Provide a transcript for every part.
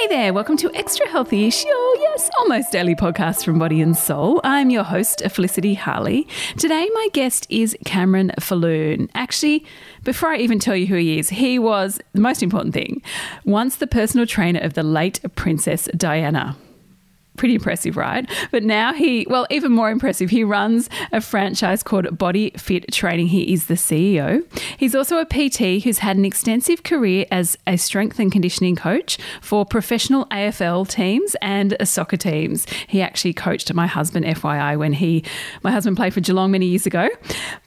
Hey there, welcome to Extra Healthy-ish, your yes, almost daily podcast from Body and Soul. I'm your host, Felicity Harley. Today, my guest is Cameron Falloon. Actually, before I even tell you who he is, he was the most important thing. Once the personal trainer of the late Princess Diana pretty impressive, right? But now he, well, even more impressive, he runs a franchise called Body Fit Training. He is the CEO. He's also a PT who's had an extensive career as a strength and conditioning coach for professional AFL teams and soccer teams. He actually coached my husband, FYI, when he, my husband played for Geelong many years ago.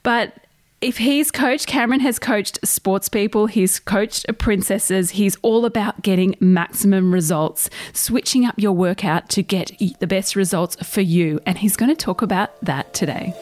But if he's coached, Cameron has coached sports people, he's coached princesses, he's all about getting maximum results, switching up your workout to get the best results for you. And he's going to talk about that today.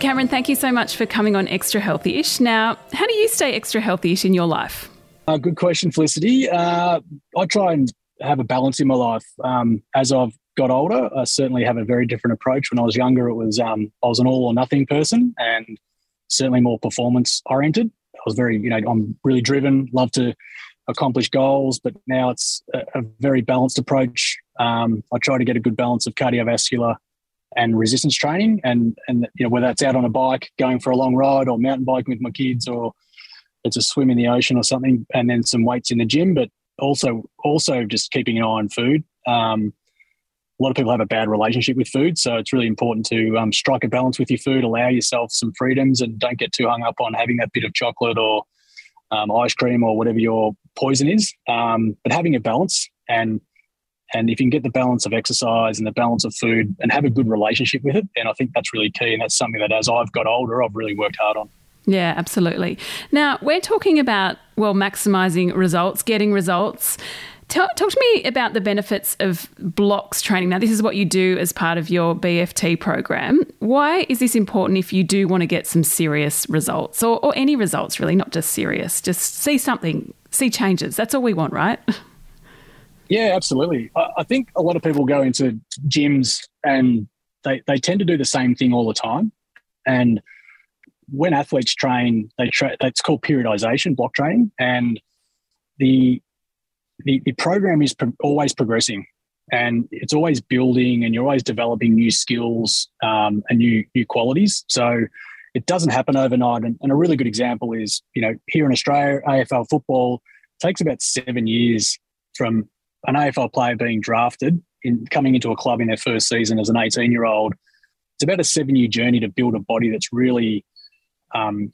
Cameron, thank you so much for coming on Extra Healthy Ish. Now, how do you stay extra healthy ish in your life? Uh, good question, Felicity. Uh, I try and have a balance in my life. Um, as I've got older, I certainly have a very different approach. When I was younger, it was um, I was an all or nothing person, and certainly more performance oriented. I was very, you know, I'm really driven, love to accomplish goals, but now it's a, a very balanced approach. Um, I try to get a good balance of cardiovascular and resistance training, and and you know whether that's out on a bike, going for a long ride, or mountain biking with my kids, or it's a swim in the ocean or something, and then some weights in the gym, but also also just keeping an eye on food. Um, a lot of people have a bad relationship with food. So it's really important to um, strike a balance with your food, allow yourself some freedoms, and don't get too hung up on having that bit of chocolate or um, ice cream or whatever your poison is. Um, but having a balance and and if you can get the balance of exercise and the balance of food and have a good relationship with it, then I think that's really key. And that's something that as I've got older, I've really worked hard on. Yeah, absolutely. Now, we're talking about, well, maximizing results, getting results. Talk, talk, to me about the benefits of blocks training. Now, this is what you do as part of your BFT program. Why is this important if you do want to get some serious results or, or any results, really, not just serious? Just see something, see changes. That's all we want, right? Yeah, absolutely. I, I think a lot of people go into gyms and they, they tend to do the same thing all the time. And when athletes train, they tra- it's called periodization, block training. And the the, the program is pro- always progressing and it's always building and you're always developing new skills um, and new new qualities. So it doesn't happen overnight. And, and, a really good example is, you know, here in Australia, AFL football takes about seven years from an AFL player being drafted in coming into a club in their first season as an 18 year old. It's about a seven year journey to build a body that's really um,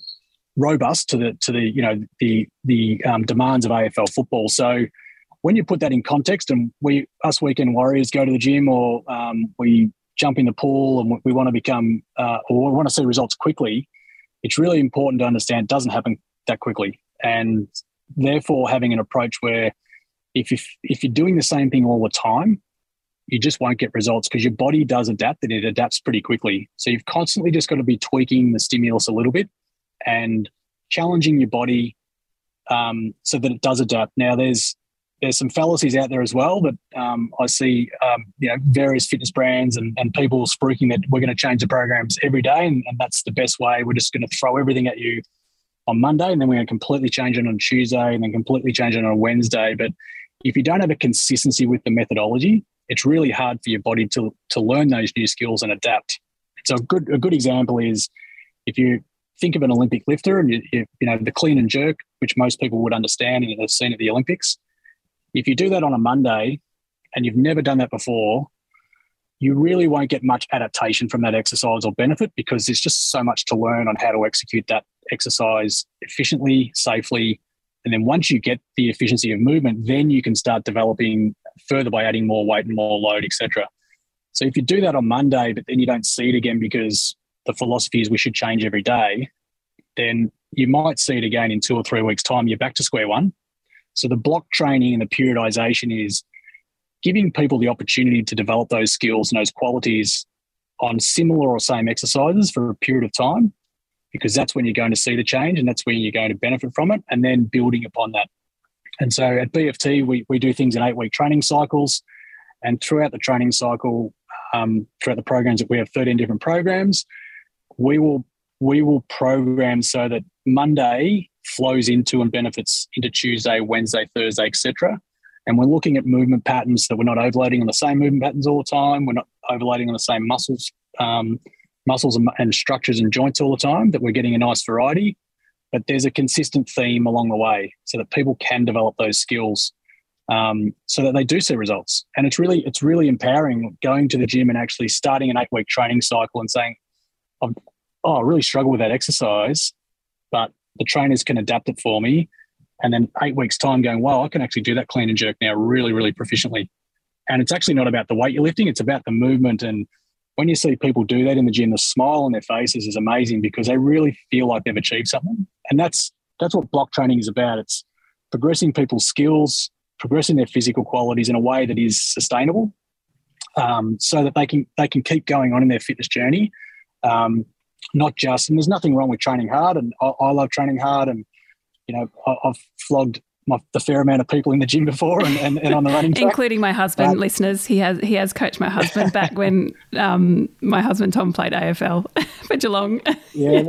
robust to the to the you know the the um, demands of AFL football. So when you put that in context, and we us weekend warriors go to the gym or um, we jump in the pool and we want to become uh, or we want to see results quickly, it's really important to understand it doesn't happen that quickly, and therefore having an approach where if you if you're doing the same thing all the time, you just won't get results because your body does adapt and it adapts pretty quickly. So you've constantly just got to be tweaking the stimulus a little bit and challenging your body um, so that it does adapt. Now, there's there's some fallacies out there as well that um, I see, um, you know, various fitness brands and, and people spruiking that we're going to change the programs every day, and, and that's the best way. We're just going to throw everything at you on Monday, and then we're going to completely change it on Tuesday, and then completely change it on Wednesday. But if you don't have a consistency with the methodology, it's really hard for your body to to learn those new skills and adapt. So a good a good example is if you think of an Olympic lifter and you, you, you know the clean and jerk, which most people would understand and have seen at the Olympics if you do that on a Monday and you've never done that before, you really won't get much adaptation from that exercise or benefit because there's just so much to learn on how to execute that exercise efficiently, safely. And then once you get the efficiency of movement, then you can start developing further by adding more weight and more load, etc. So if you do that on Monday, but then you don't see it again because the philosophy is we should change every day, then you might see it again in two or three weeks' time. You're back to square one so the block training and the periodization is giving people the opportunity to develop those skills and those qualities on similar or same exercises for a period of time, because that's when you're going to see the change and that's when you're going to benefit from it, and then building upon that. And so at BFT, we, we do things in eight week training cycles. And throughout the training cycle, um, throughout the programs that we have 13 different programs, we will we will program so that Monday flows into and benefits into Tuesday, Wednesday, Thursday, etc. And we're looking at movement patterns that we're not overloading on the same movement patterns all the time. We're not overloading on the same muscles, um, muscles and, and structures and joints all the time. That we're getting a nice variety, but there's a consistent theme along the way, so that people can develop those skills, um, so that they do see results. And it's really it's really empowering going to the gym and actually starting an eight week training cycle and saying, "Oh, I really struggle with that exercise but the trainers can adapt it for me. And then eight weeks' time, going, wow, I can actually do that clean and jerk now really, really proficiently. And it's actually not about the weight you're lifting, it's about the movement. And when you see people do that in the gym, the smile on their faces is amazing because they really feel like they've achieved something. And that's that's what block training is about. It's progressing people's skills, progressing their physical qualities in a way that is sustainable, um, so that they can they can keep going on in their fitness journey. Um, not just, and there's nothing wrong with training hard, and I, I love training hard, and you know, I, have flogged my, the fair amount of people in the gym before, and, and, and on the running track, including my husband. Um, listeners, he has he has coached my husband back when um, my husband Tom played AFL for Geelong. yeah,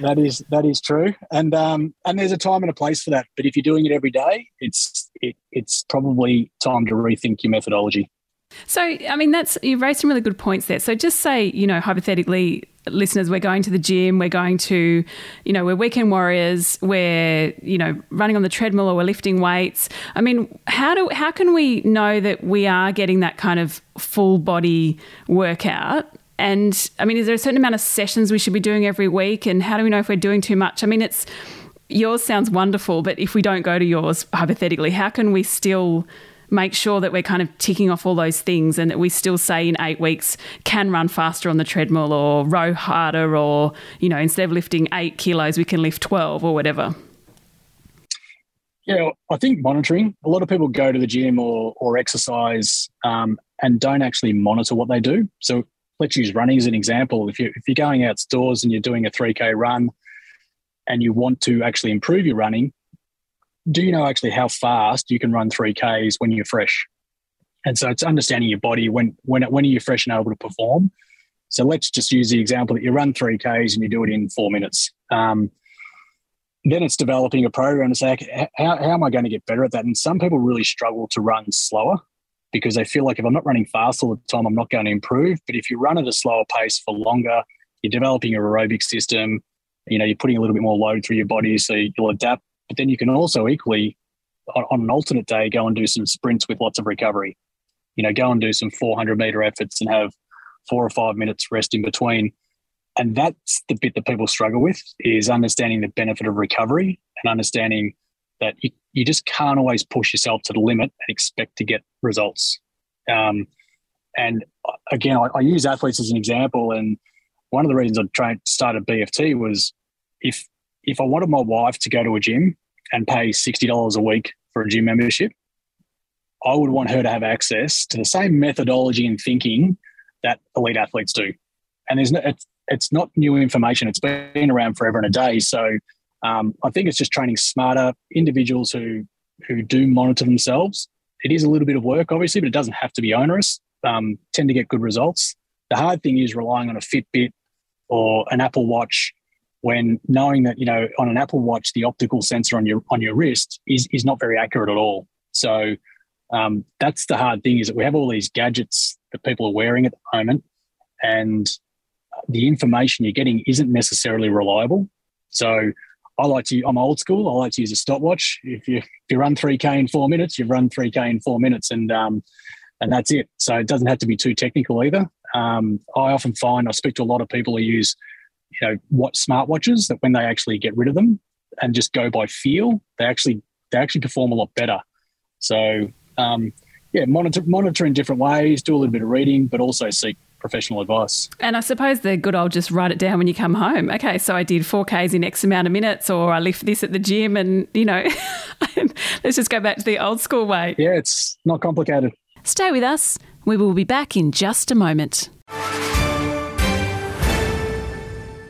that is that is true, and um, and there's a time and a place for that. But if you're doing it every day, it's it, it's probably time to rethink your methodology. So, I mean, that's you raised some really good points there. So, just say, you know, hypothetically, listeners, we're going to the gym, we're going to, you know, we're weekend warriors, we're, you know, running on the treadmill or we're lifting weights. I mean, how do how can we know that we are getting that kind of full body workout? And I mean, is there a certain amount of sessions we should be doing every week? And how do we know if we're doing too much? I mean, it's yours sounds wonderful, but if we don't go to yours, hypothetically, how can we still make sure that we're kind of ticking off all those things and that we still say in eight weeks can run faster on the treadmill or row harder or, you know, instead of lifting eight kilos, we can lift 12 or whatever? Yeah, I think monitoring. A lot of people go to the gym or, or exercise um, and don't actually monitor what they do. So let's use running as an example. If, you, if you're going outdoors and you're doing a 3K run and you want to actually improve your running, do you know actually how fast you can run 3Ks when you're fresh? And so it's understanding your body when when when are you fresh and able to perform. So let's just use the example that you run 3Ks and you do it in four minutes. Um, then it's developing a program to say, how, how am I going to get better at that? And some people really struggle to run slower because they feel like if I'm not running fast all the time, I'm not going to improve. But if you run at a slower pace for longer, you're developing your aerobic system. You know, you're putting a little bit more load through your body, so you'll adapt but then you can also equally, on, on an alternate day, go and do some sprints with lots of recovery. You know, go and do some 400 meter efforts and have four or five minutes rest in between. And that's the bit that people struggle with is understanding the benefit of recovery and understanding that you, you just can't always push yourself to the limit and expect to get results. Um, and again, I, I, use athletes as an example. And one of the reasons I tried started BFT was if if I wanted my wife to go to a gym and pay $60 a week for a gym membership, I would want her to have access to the same methodology and thinking that elite athletes do. And there's no, it's, it's not new information. It's been around forever and a day. So um, I think it's just training smarter individuals who who do monitor themselves. It is a little bit of work, obviously, but it doesn't have to be onerous. Um, tend to get good results. The hard thing is relying on a Fitbit or an Apple Watch when knowing that you know on an Apple Watch the optical sensor on your on your wrist is is not very accurate at all. So um, that's the hard thing is that we have all these gadgets that people are wearing at the moment, and the information you're getting isn't necessarily reliable. So I like to I'm old school. I like to use a stopwatch. If you if you run three k in four minutes, you've run three k in four minutes, and um, and that's it. So it doesn't have to be too technical either. Um, I often find I speak to a lot of people who use you know what smartwatches that when they actually get rid of them and just go by feel, they actually they actually perform a lot better. So um, yeah, monitor monitor in different ways, do a little bit of reading, but also seek professional advice. And I suppose the good old just write it down when you come home. Okay, so I did 4Ks in X amount of minutes, or I lift this at the gym, and you know, let's just go back to the old school way. Yeah, it's not complicated. Stay with us. We will be back in just a moment.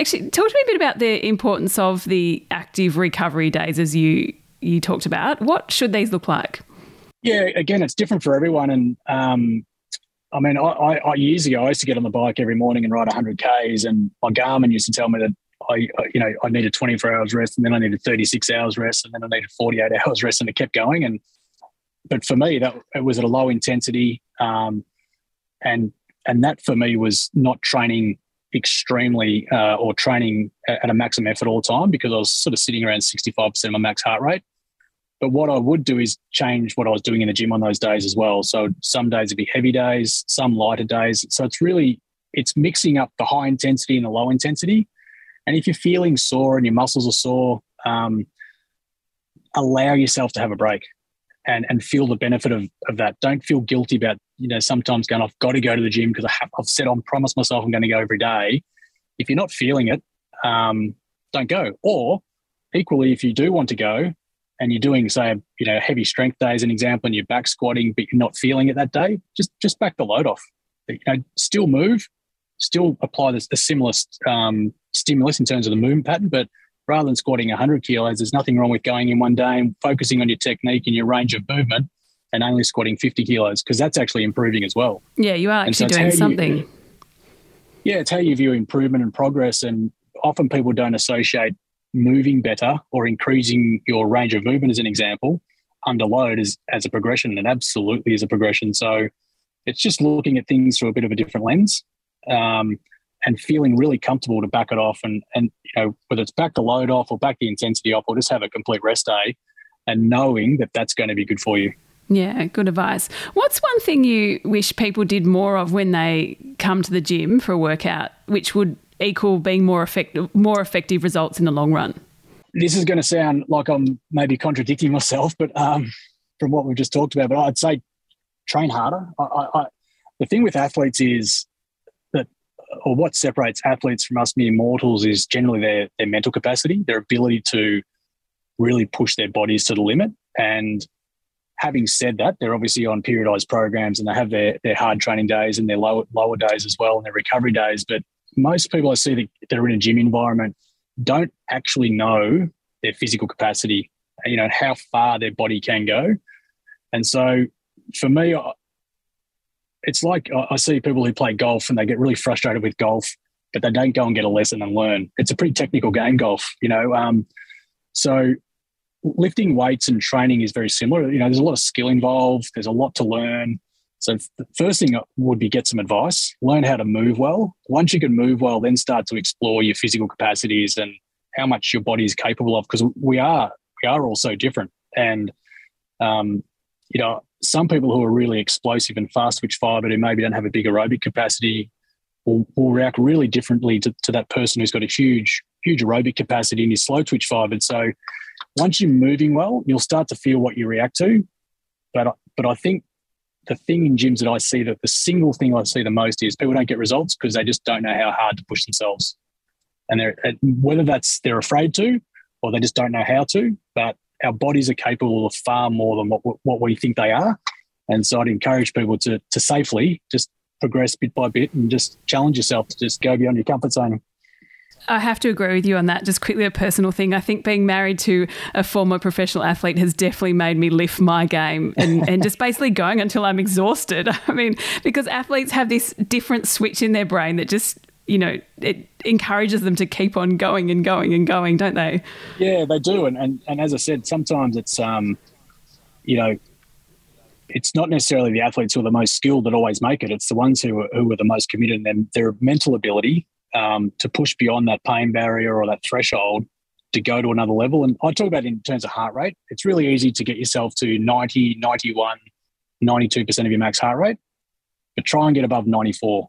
Actually, talk to me a bit about the importance of the active recovery days as you you talked about. What should these look like? Yeah, again, it's different for everyone. And um, I mean, I, I, years ago, I used to get on the bike every morning and ride 100 Ks, and my Garmin used to tell me that I, you know, I needed 24 hours rest, and then I needed 36 hours rest, and then I needed 48 hours rest, and it kept going. And but for me, that it was at a low intensity, um, and and that for me was not training extremely uh, or training at a maximum effort all the time because I was sort of sitting around 65% of my max heart rate. But what I would do is change what I was doing in the gym on those days as well. So some days would be heavy days, some lighter days. So it's really it's mixing up the high intensity and the low intensity. And if you're feeling sore and your muscles are sore, um, allow yourself to have a break and and feel the benefit of of that. Don't feel guilty about you know sometimes going. I've got to go to the gym because I have, I've said I'm promised myself I'm going to go every day. If you're not feeling it, um, don't go. Or equally, if you do want to go and you're doing say you know heavy strength day as an example, and you're back squatting but you're not feeling it that day, just just back the load off. You know, still move, still apply this, the similar um, stimulus in terms of the movement pattern, but rather than squatting 100 kilos, there's nothing wrong with going in one day and focusing on your technique and your range of movement and only squatting 50 kilos because that's actually improving as well. Yeah, you are actually so doing something. You, yeah, it's how you view improvement and progress. And often people don't associate moving better or increasing your range of movement, as an example, under load as, as a progression. And absolutely is a progression. So it's just looking at things through a bit of a different lens. Um, and feeling really comfortable to back it off and and you know whether it's back the load off or back the intensity off or just have a complete rest day and knowing that that's going to be good for you yeah, good advice. What's one thing you wish people did more of when they come to the gym for a workout, which would equal being more effective, more effective results in the long run? This is going to sound like I'm maybe contradicting myself, but um, from what we've just talked about, but I'd say train harder. I, I, the thing with athletes is or what separates athletes from us mere mortals is generally their their mental capacity, their ability to really push their bodies to the limit. And having said that, they're obviously on periodized programs and they have their their hard training days and their lower lower days as well and their recovery days. But most people I see that, that are in a gym environment don't actually know their physical capacity, you know, how far their body can go. And so for me, it's like I see people who play golf and they get really frustrated with golf, but they don't go and get a lesson and learn. It's a pretty technical game, golf, you know. Um, so lifting weights and training is very similar. You know, there's a lot of skill involved. There's a lot to learn. So the first thing would be get some advice, learn how to move well. Once you can move well, then start to explore your physical capacities and how much your body is capable of, because we are we are all so different. And um, you know, some people who are really explosive and fast twitch fiber who maybe don't have a big aerobic capacity will, will react really differently to, to that person who's got a huge, huge aerobic capacity and is slow twitch fibered. So once you're moving well, you'll start to feel what you react to. But but I think the thing in gyms that I see that the single thing I see the most is people don't get results because they just don't know how hard to push themselves, and they're whether that's they're afraid to or they just don't know how to. But our bodies are capable of far more than what, what we think they are. And so I'd encourage people to, to safely just progress bit by bit and just challenge yourself to just go beyond your comfort zone. I have to agree with you on that. Just quickly, a personal thing. I think being married to a former professional athlete has definitely made me lift my game and, and just basically going until I'm exhausted. I mean, because athletes have this different switch in their brain that just you know, it encourages them to keep on going and going and going, don't they? Yeah, they do. And and, and as I said, sometimes it's um, you know, it's not necessarily the athletes who are the most skilled that always make it. It's the ones who are, who are the most committed and their mental ability um, to push beyond that pain barrier or that threshold to go to another level. And I talk about in terms of heart rate. It's really easy to get yourself to 90, 91, 92% of your max heart rate, but try and get above 94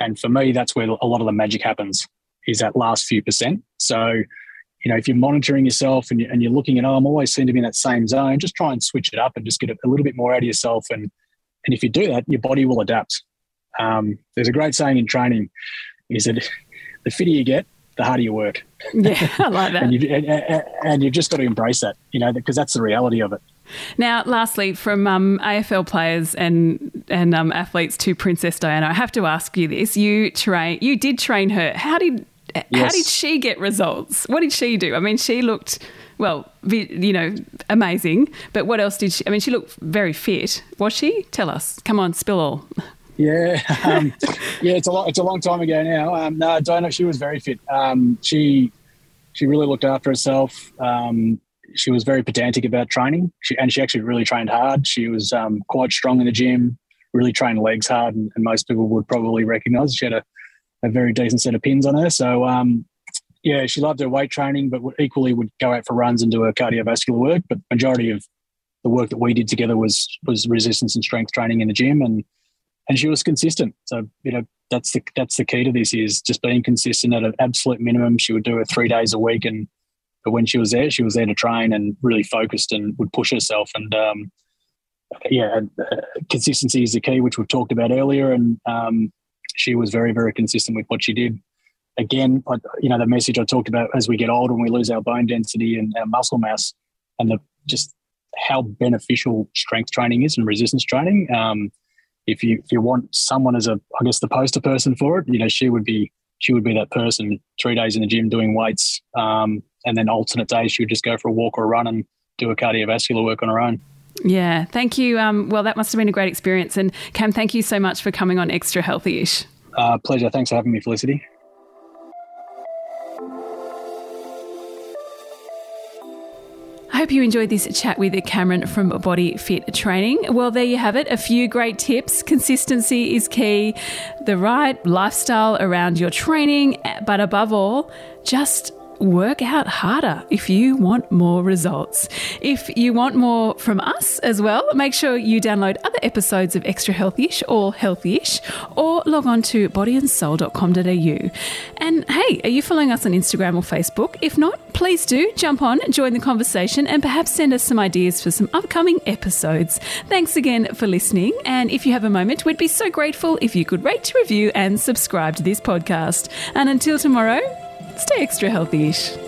and for me, that's where a lot of the magic happens is that last few percent. So you know, if you're monitoring yourself and, you, you're looking at, oh, I'm always seem to be in that same zone, just try and switch it up and just get a, a little bit more out of yourself. And and if you do that, your body will adapt. Um, there's a great saying in training: is that the fitter you get, the harder you work. Yeah, I like that. and, you, and, and you've just got to embrace that, you know, because that's the reality of it. Now, lastly, from um, AFL players and and um, athletes to Princess Diana, I have to ask you this: you train, you did train her. How did how did she get results? What did she do? I mean, she looked well, you know, amazing. But what else did she? I mean, she looked very fit. Was she? Tell us. Come on, spill all. Yeah, um, yeah, it's a. It's a long time ago now. Um, no, Diana, she was very fit. Um, she she really looked after herself. Um, she was very pedantic about training, she, and she actually really trained hard. She was um, quite strong in the gym, really trained legs hard, and, and most people would probably recognise she had a, a very decent set of pins on her. So um, yeah, she loved her weight training, but equally would go out for runs and do her cardiovascular work. But majority of the work that we did together was was resistance and strength training in the gym, and and she was consistent. So you know that's the that's the key to this is just being consistent at an absolute minimum. She would do it three days a week, and but when she was there, she was there to train and really focused and would push herself. And um, yeah, uh, consistency is the key, which we've talked about earlier. And um, she was very very consistent with what she did. Again, I, you know the message I talked about as we get older and we lose our bone density and our muscle mass, and the just how beneficial strength training is and resistance training. Um, if you if you want someone as a I guess the poster person for it, you know, she would be she would be that person. Three days in the gym doing weights, um, and then alternate days she would just go for a walk or a run and do a cardiovascular work on her own. Yeah, thank you. Um, well, that must have been a great experience. And Cam, thank you so much for coming on Extra Healthy Ish. Uh, pleasure. Thanks for having me, Felicity. Hope you enjoyed this chat with Cameron from Body Fit Training. Well, there you have it. A few great tips. Consistency is key, the right lifestyle around your training, but above all, just work out harder if you want more results. If you want more from us as well, make sure you download other episodes of Extra Healthyish or Healthyish or log on to bodyandsoul.com.au. And hey, are you following us on Instagram or Facebook? If not, please do jump on, join the conversation, and perhaps send us some ideas for some upcoming episodes. Thanks again for listening. And if you have a moment, we'd be so grateful if you could rate, review, and subscribe to this podcast. And until tomorrow, stay extra healthy ish.